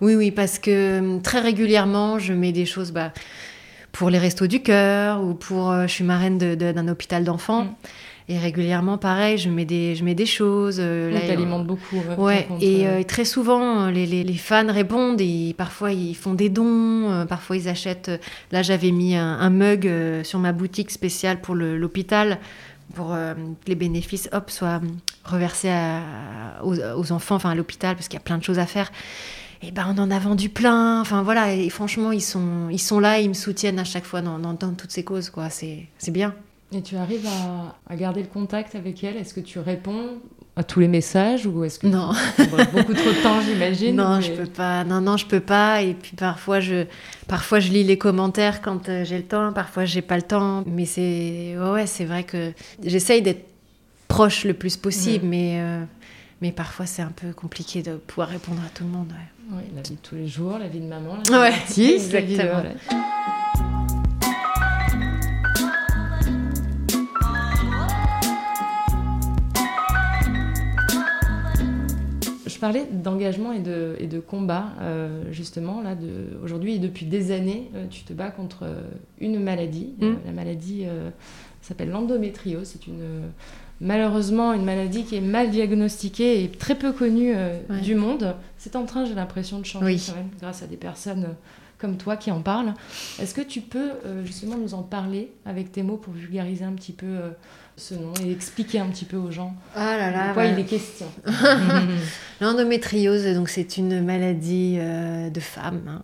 Oui, oui, parce que hum, très régulièrement, je mets des choses bah, pour les restos du cœur ou pour. euh, je suis marraine de- de- d'un hôpital d'enfants. Mm. Et régulièrement, pareil, je mets des, je mets des choses. euh, t'alimente beaucoup. Ouais, et euh, très souvent, euh, les, les- les fans répondent et parfois ils font des dons, parfois ils achètent. Là, j'avais mis un, un mug sur ma boutique spéciale pour l'hôpital pour euh, que les bénéfices hop, soient reversés aux, enfants, enfin à l'hôpital, parce qu'il y a plein de choses à faire. Et ben, on en a vendu plein. Enfin voilà, et franchement, ils sont, ils sont là, ils me soutiennent à chaque fois dans, toutes ces causes, quoi. C'est c'est bien. Et tu arrives à, à garder le contact avec elle? Est-ce que tu réponds? À tous les messages ou est-ce que Non. beaucoup trop de temps, j'imagine Non, mais- je peux pas. Non, non, je peux pas. Et puis parfois, je, parfois, je lis les commentaires quand euh, j'ai le temps. Parfois, j'ai pas le temps. Mais c'est, ouais, ouais, c'est vrai que j'essaye d'être proche le plus possible, mais, euh, mais parfois, c'est un peu compliqué de pouvoir répondre à tout le monde. ouais. Oui, la vie de tous les jours, la vie de maman, la vie Ouais, d'artiste, la vie de- exactement. voilà. Parlais d'engagement et de, et de combat, euh, justement, là, de, aujourd'hui et depuis des années, euh, tu te bats contre euh, une maladie. Mm. La maladie s'appelle l'endométriose. C'est une, malheureusement une maladie qui est mal diagnostiquée et très peu connue Ouais. du monde. C'est en train, j'ai l'impression, de changer Oui. quand même, grâce à des personnes comme toi qui en parlent. Est-ce que tu peux justement nous en parler avec tes mots pour vulgariser un petit peu ce nom et expliquer un petit peu aux gens Ah là de quoi il est question L'endométriose, donc c'est une maladie euh, de femme, hein,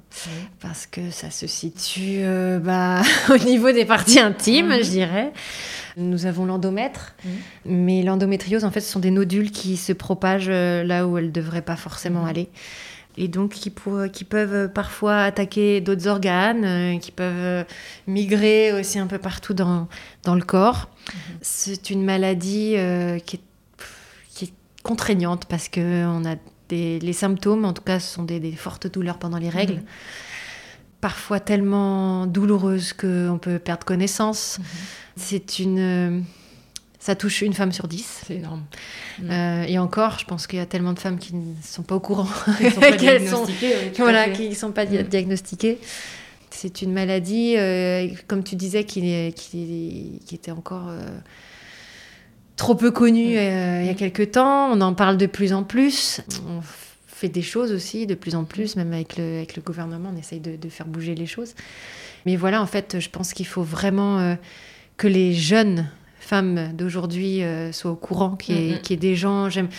parce que ça se situe euh, bah, au niveau des parties intimes, Mhm. je dirais. Nous avons l'endomètre, mais l'endométriose, en fait, ce sont des nodules qui se propagent euh, là où elles ne devraient pas forcément Mhm. aller. Et donc qui, pour- qui peuvent parfois attaquer d'autres organes, qui peuvent migrer aussi un peu partout dans, dans le corps. C'est une maladie euh, qui, est, qui est contraignante parce que on a des, les symptômes, en tout cas, ce sont des, des fortes douleurs pendant les règles. Mhm. Parfois tellement douloureuses qu'on peut perdre connaissance. Mhm. C'est une... euh, Ça touche une femme sur dix. C'est énorme. Mhm. Euh, et encore, je pense qu'il y a tellement de femmes qui ne sont pas au courant sont pas qu'elles sont, oui, tout à voilà, qui ne sont pas dia- diagnostiquées. C'est une maladie, euh, comme tu disais, qui, est- qui, qui était encore euh, trop peu connu euh, il y a quelques temps. On en parle de plus en plus. On fait des choses aussi de plus en plus, même avec le, avec le gouvernement, on essaye de, de faire bouger les choses. Mais voilà, en fait, je pense qu'il faut vraiment euh, que les jeunes femmes d'aujourd'hui euh, soient au courant, qu'il y, ait- Mhm. qu'il y ait des gens. J'aime.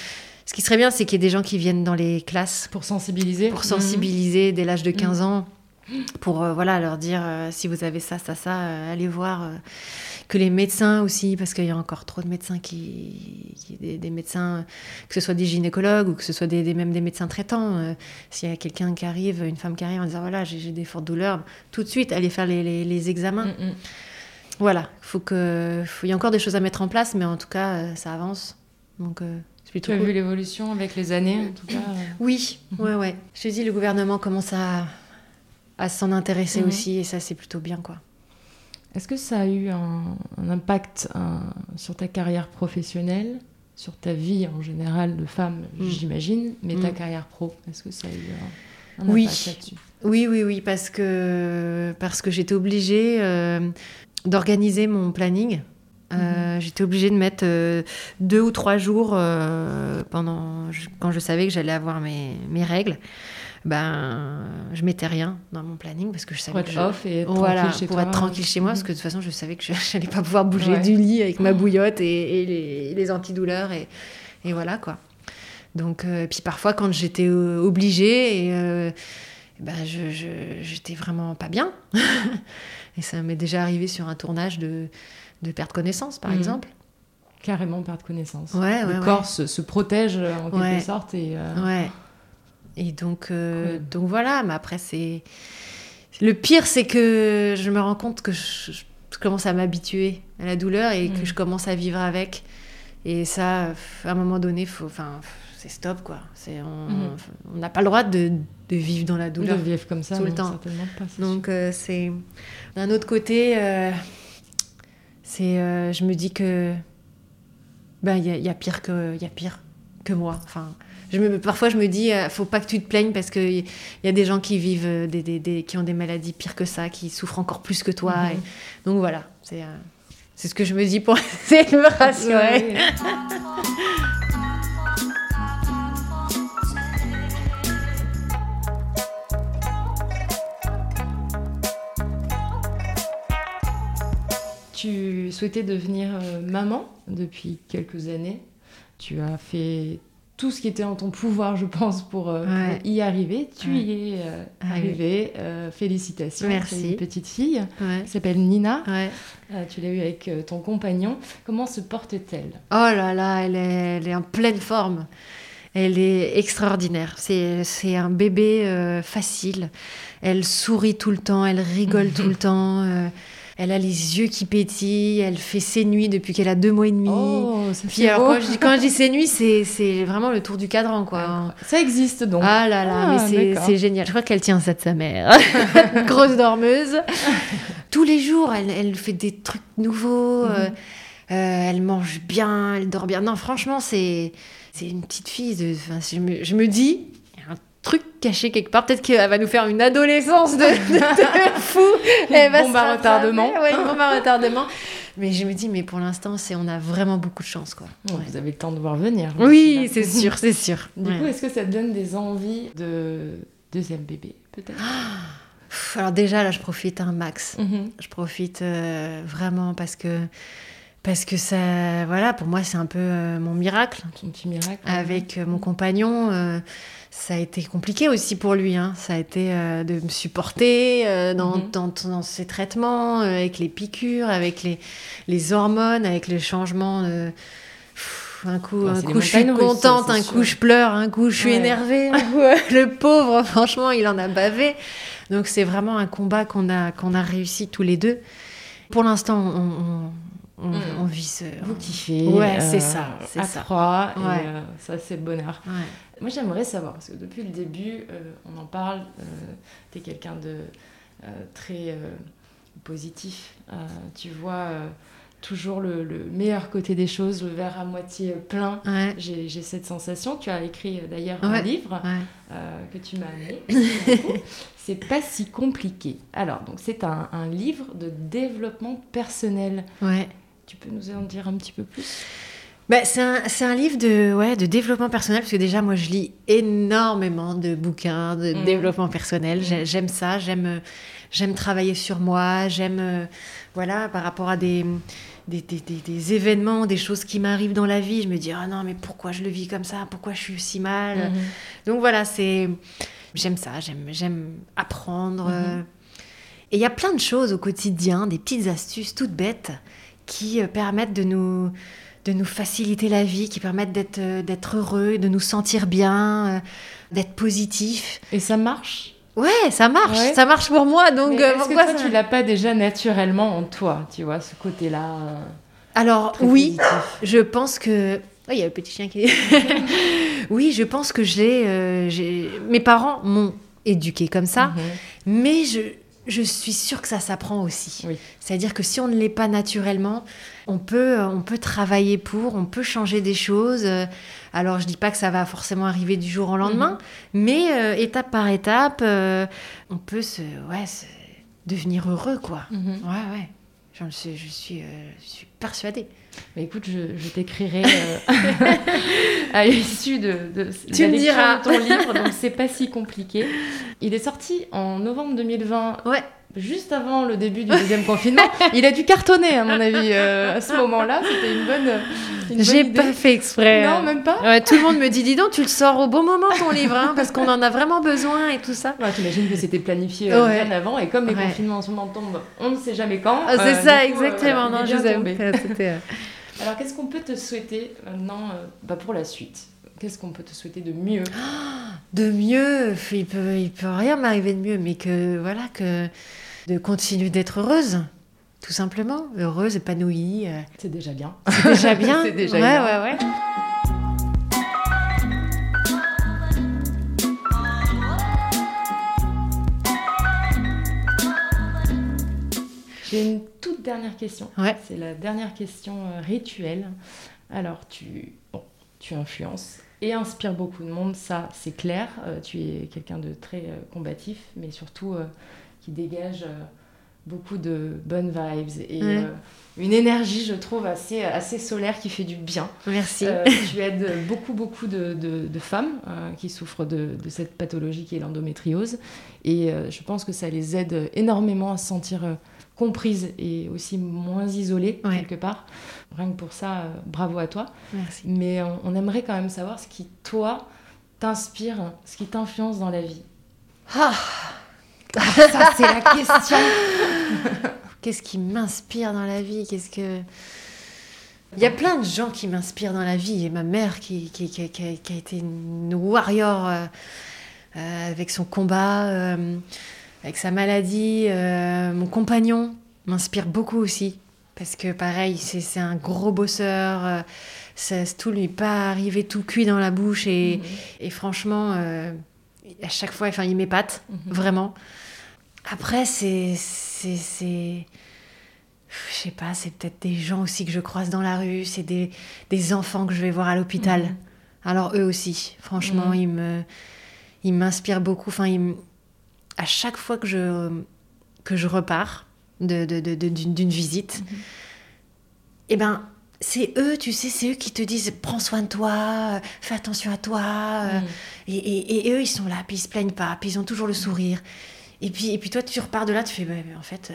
Ce qui serait bien, c'est qu'il y ait des gens qui viennent dans les classes Pour sensibiliser. pour sensibiliser dès l'âge de Mhm. 15 ans, pour euh, voilà leur dire euh, si vous avez ça, ça, ça, euh, allez voir. que les médecins aussi, parce qu'il y a encore trop de médecins qui, qui- des, des médecins, que ce soit des gynécologues ou que ce soit des, des- même des médecins traitants. S'il y a quelqu'un qui arrive, une femme qui arrive en disant voilà j'ai des fortes douleurs, tout de suite aller faire les, les- les examens. Mm, mm. Voilà, faut que, faut- il y a encore des choses à mettre en place, mais en tout cas ça avance. Donc c'est plutôt Tu as cool. vu l'évolution avec les années, en tout cas. Oui, ouais, ouais. Je te dis, le gouvernement commence à, à s'en intéresser Mhm. aussi, et ça, c'est plutôt bien, quoi. Est-ce que ça a eu un, un impact un- sur ta carrière professionnelle, sur ta vie en général de femme, Mm. j'imagine, mais ta Mm. carrière pro Est-ce que ça a eu un, un Oui. impact là-dessus? Oui, oui, oui, parce que, parce que j'étais obligée euh, d'organiser mon planning. Euh, J'étais obligée de mettre euh, deux ou trois jours pendant quand je savais que j'allais avoir mes, mes règles. Ben, je mettais rien dans mon planning parce que je Pour savais être que je- off et être voilà, tranquille chez pour toi. être tranquille chez moi, parce que de toute façon, je savais que je n'allais pas pouvoir bouger Ouais. du lit avec ma bouillotte et, et les, les antidouleurs, et, et voilà quoi. Donc, euh, puis parfois, quand j'étais euh, obligée, et, euh, ben, je, je- j'étais vraiment pas bien. et ça m'est déjà arrivé sur un tournage de, de perte connaissance, par Mhm. exemple. Carrément perdre connaissance. Ouais, le ouais, corps se, se protège en quelque sorte et euh, Ouais. Et donc, euh, Cool. donc voilà, mais après, c'est. Le pire, c'est que je me rends compte que je, je commence à m'habituer à la douleur et Mm. que je commence à vivre avec. Et ça, à un moment donné, faut, enfin, c'est stop, quoi. C'est, on Mhm. on n'a pas le droit de, de vivre dans la de douleur. vivre comme ça, tout le non, temps. pas. Donc, euh, c'est. D'un autre côté, euh, c'est. euh, je me dis que. Ben, il y, a- il y a pire que. Il y a pire que moi. Enfin. Je me, parfois, je me dis, euh, faut pas que tu te plaignes parce qu'il y, il y a des gens qui vivent, euh, des, des- des- qui ont des maladies pires que ça, qui souffrent encore plus que toi. Mhm. et- donc voilà, c'est euh, c'est ce que je me dis pour essayer de me rassurer. Tu souhaitais devenir maman depuis quelques années. Tu as fait tout ce qui était en ton pouvoir, je pense, pour, euh, Ouais. pour y arriver. Tu Ouais. y es euh, Ah oui. Euh, félicitations. Merci. Une petite fille Ouais. qui s'appelle Nina. Euh, tu l'as eue avec ton compagnon. Comment se porte-t-elle? Oh là là, elle est, elle est en pleine forme. Elle est extraordinaire. C'est un bébé facile. Elle sourit tout le temps, elle rigole tout le temps. Elle a les yeux qui pétillent. Elle fait ses nuits depuis qu'elle a deux mois et demi. Oh, ça Puis alors, beau. quand je dis, quand je dis ses nuits, c'est vraiment le tour du cadran, quoi. Ça existe donc. Ah là là, Ah, mais c'est- d'accord. c'est génial. Je crois qu'elle tient ça de sa mère. Grosse dormeuse. Tous les jours, elle, elle fait des trucs nouveaux. Mhm. euh, euh, elle mange bien, elle dort bien. Non, franchement, c'est c'est une petite fille. De, je, me, je me dis, truc caché quelque part. Peut-être qu'elle va nous faire une adolescence de, de, de fou. Elle va bombe se à retardement. Ouais, une bombe à retardement. Mais je me dis, mais pour l'instant, c'est on a vraiment beaucoup de chance, quoi. Ouais. Vous avez le temps de voir venir. Oui, c'est sûr, c'est sûr. Du Ouais. coup, est-ce que ça te donne des envies de deuxième bébé, peut-être? Alors déjà, là, je profite un max. Mhm. Je profite euh, vraiment parce que parce que ça, voilà, pour moi, c'est un peu euh, mon miracle. Ton petit miracle. Avec euh, mon compagnon, ça a été compliqué aussi pour lui. hein. Ça a été euh, de me supporter euh, dans, Mhm. dans, dans ses traitements, euh, avec les piqûres, avec les, les hormones, avec le changement. Pff, Un coup, un je suis contente, un sûr. coup je pleure, un coup je suis Ouais. énervée. un coup, le pauvre, franchement, il en a bavé. Donc c'est vraiment un combat qu'on a, qu'on a réussi tous les deux. Pour l'instant, on, on, on, ce... Vous kiffez. Ouais, euh, c'est ça, c'est à ça. trois, et Ouais. euh, ça, c'est le bonheur. Ouais. Moi, j'aimerais savoir, parce que depuis le début, euh, on en parle, tu es quelqu'un de euh, très euh, positif. Euh, tu vois euh, toujours le, le meilleur côté des choses, le verre à moitié plein. Ouais. J'ai cette sensation. Tu as écrit euh, d'ailleurs un livre Ouais. euh, que tu m'as amené. C'est pas si compliqué. Alors, donc c'est un, un livre de développement personnel. Tu peux nous en dire un petit peu plus? Bah, c'est un, un, livre de, ouais, de développement personnel, parce que déjà, moi, je lis énormément de bouquins de mmh. développement personnel. Mmh. J'aime ça, j'aime j'aime travailler sur moi, j'aime, voilà, par rapport à des, des, des, des, événements, des choses qui m'arrivent dans la vie, je me dis, ah non, mais pourquoi je le vis comme ça? Pourquoi je suis si mal? Mmh. Donc voilà, c'est... J'aime ça, j'aime apprendre. Et il y a plein de choses au quotidien, des petites astuces toutes bêtes qui euh, permettent de nous, de nous faciliter la vie, qui permettent d'être, euh, d'être heureux, de nous sentir bien, euh, d'être positif. Et ça marche? Ouais, ça marche, ça marche pour moi. Donc est-ce pourquoi que toi, tu l'as pas déjà naturellement en toi, tu vois, ce côté-là Alors oui, je pense que oh, il y a le petit chien qui. oui, je pense que j'ai, j'ai... mes parents m'ont éduqué comme ça, mhm. mais je je suis sûre que ça s'apprend aussi. C'est-à-dire que si on ne l'est pas naturellement, on peut, euh, on peut travailler pour, on peut changer des choses. Euh, alors je dis pas que ça va forcément arriver du jour au lendemain, mhm. mais euh, étape par étape, on peut se, ouais, devenir heureux, quoi. Mhm. Ouais, ouais. Je, suis, je suis, suis persuadée. Mais écoute, je, t'écrirai à l'issue de, de, tu me diras. ton livre, donc c'est pas si compliqué. Il est sorti en novembre 2020. Ouais juste avant le début du deuxième confinement. Il a dû cartonner, à mon avis, euh, à ce moment-là. C'était une bonne. J'ai pas fait exprès. Non, même pas. Ouais, tout le monde me dit dis donc, tu le sors au bon moment ton livre, hein, parce qu'on en a vraiment besoin et tout ça. Ouais, T'imagines que c'était planifié euh, bien avant, et comme les confinements en ce moment tombent, on ne sait jamais quand. Ah, c'est euh, ça, exactement. non, je Alors, qu'est-ce qu'on peut te souhaiter maintenant bah, pour la suite? Qu'est-ce qu'on peut te souhaiter de mieux? De mieux, il peut, il peut rien m'arriver de mieux, mais que voilà que de continuer d'être heureuse, tout simplement, heureuse, épanouie. Euh. C'est déjà bien. C'est déjà bien. C'est déjà bien. Ouais, ouais, J'ai une toute dernière question. Ouais. C'est la dernière question euh, rituelle. Alors, tu, bon, tu influences et inspire beaucoup de monde, ça c'est clair. Euh, tu es quelqu'un de très euh, combatif, mais surtout euh, qui dégage beaucoup de bonnes vibes et une énergie, je trouve, assez, assez solaire qui fait du bien. Merci. tu aides beaucoup, beaucoup de, de, femmes qui souffrent de, de, cette pathologie qui est l'endométriose et je pense que ça les aide énormément à se sentir comprise et aussi moins isolée quelque part. Rien que pour ça, euh, bravo à toi. Merci. Mais on, aimerait quand même savoir ce qui, toi, t'inspire, ce qui t'influence dans la vie. Ah, ça, c'est la question. Qu'est-ce qui m'inspire dans la vie? Qu'est-ce que... Il y a plein de gens qui m'inspirent dans la vie. Et ma mère qui, qui, qui, qui a, été une warrior euh, euh, avec son combat avec sa maladie. Euh, mon compagnon m'inspire beaucoup aussi. Parce que pareil, c'est un gros bosseur. Euh, ça, tout lui pas arrivé tout cuit dans la bouche. Et, mhm. et franchement, euh, à chaque fois, enfin, il m'épate, mhm. vraiment. Après, c'est. Je sais pas, c'est peut-être des gens aussi que je croise dans la rue. C'est des, des, enfants que je vais voir à l'hôpital. Mhm. Alors, eux aussi, franchement, ils me. Ils m'inspirent beaucoup. Enfin, ils, à chaque fois que je, que je repars d'une de, de, visite, mhm. eh ben, c'est eux, tu sais, c'est eux qui te disent prends soin de toi, fais attention à toi. Mhm. Et, et, eux, ils sont là, puis ils se plaignent pas, puis ils ont toujours le sourire. Et puis, et puis toi, tu repars de là, tu fais bah, en fait.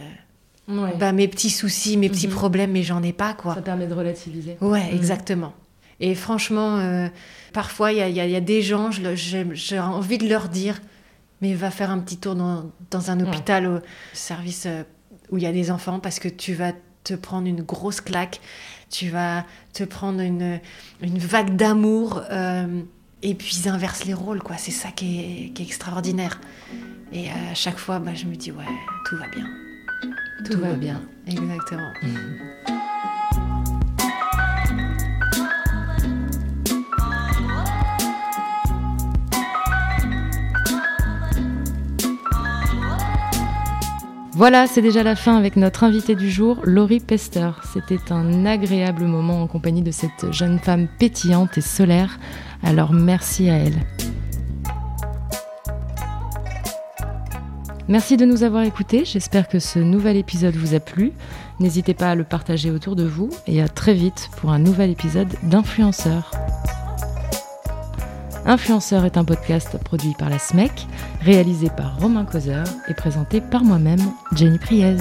Euh, bah, mes petits soucis, mes petits mhm. problèmes, mais j'en ai pas, quoi. Ça permet de relativiser. Ouais, exactement. Et franchement, euh, parfois, il y a, y a, des gens, j'ai envie de leur dire mais va faire un petit tour dans, dans un hôpital au service euh, où il y a des enfants parce que tu vas te prendre une grosse claque, tu vas te prendre une, une vague d'amour euh, et puis ils inversent les rôles, quoi. C'est ça qui est, qui est, extraordinaire. Et à chaque fois, bah, je me dis, ouais, tout va bien. Tout, va, bien. Exactement. Voilà, c'est déjà la fin avec notre invité du jour, Laurie Pester. C'était un agréable moment en compagnie de cette jeune femme pétillante et solaire. Alors merci à elle. Merci de nous avoir écoutés, j'espère que ce nouvel épisode vous a plu. N'hésitez pas à le partager autour de vous et à très vite pour un nouvel épisode d'Influenceur. Influenceur est un podcast produit par la SMEC, réalisé par Romain Causeur et présenté par moi-même, Jenny Priez.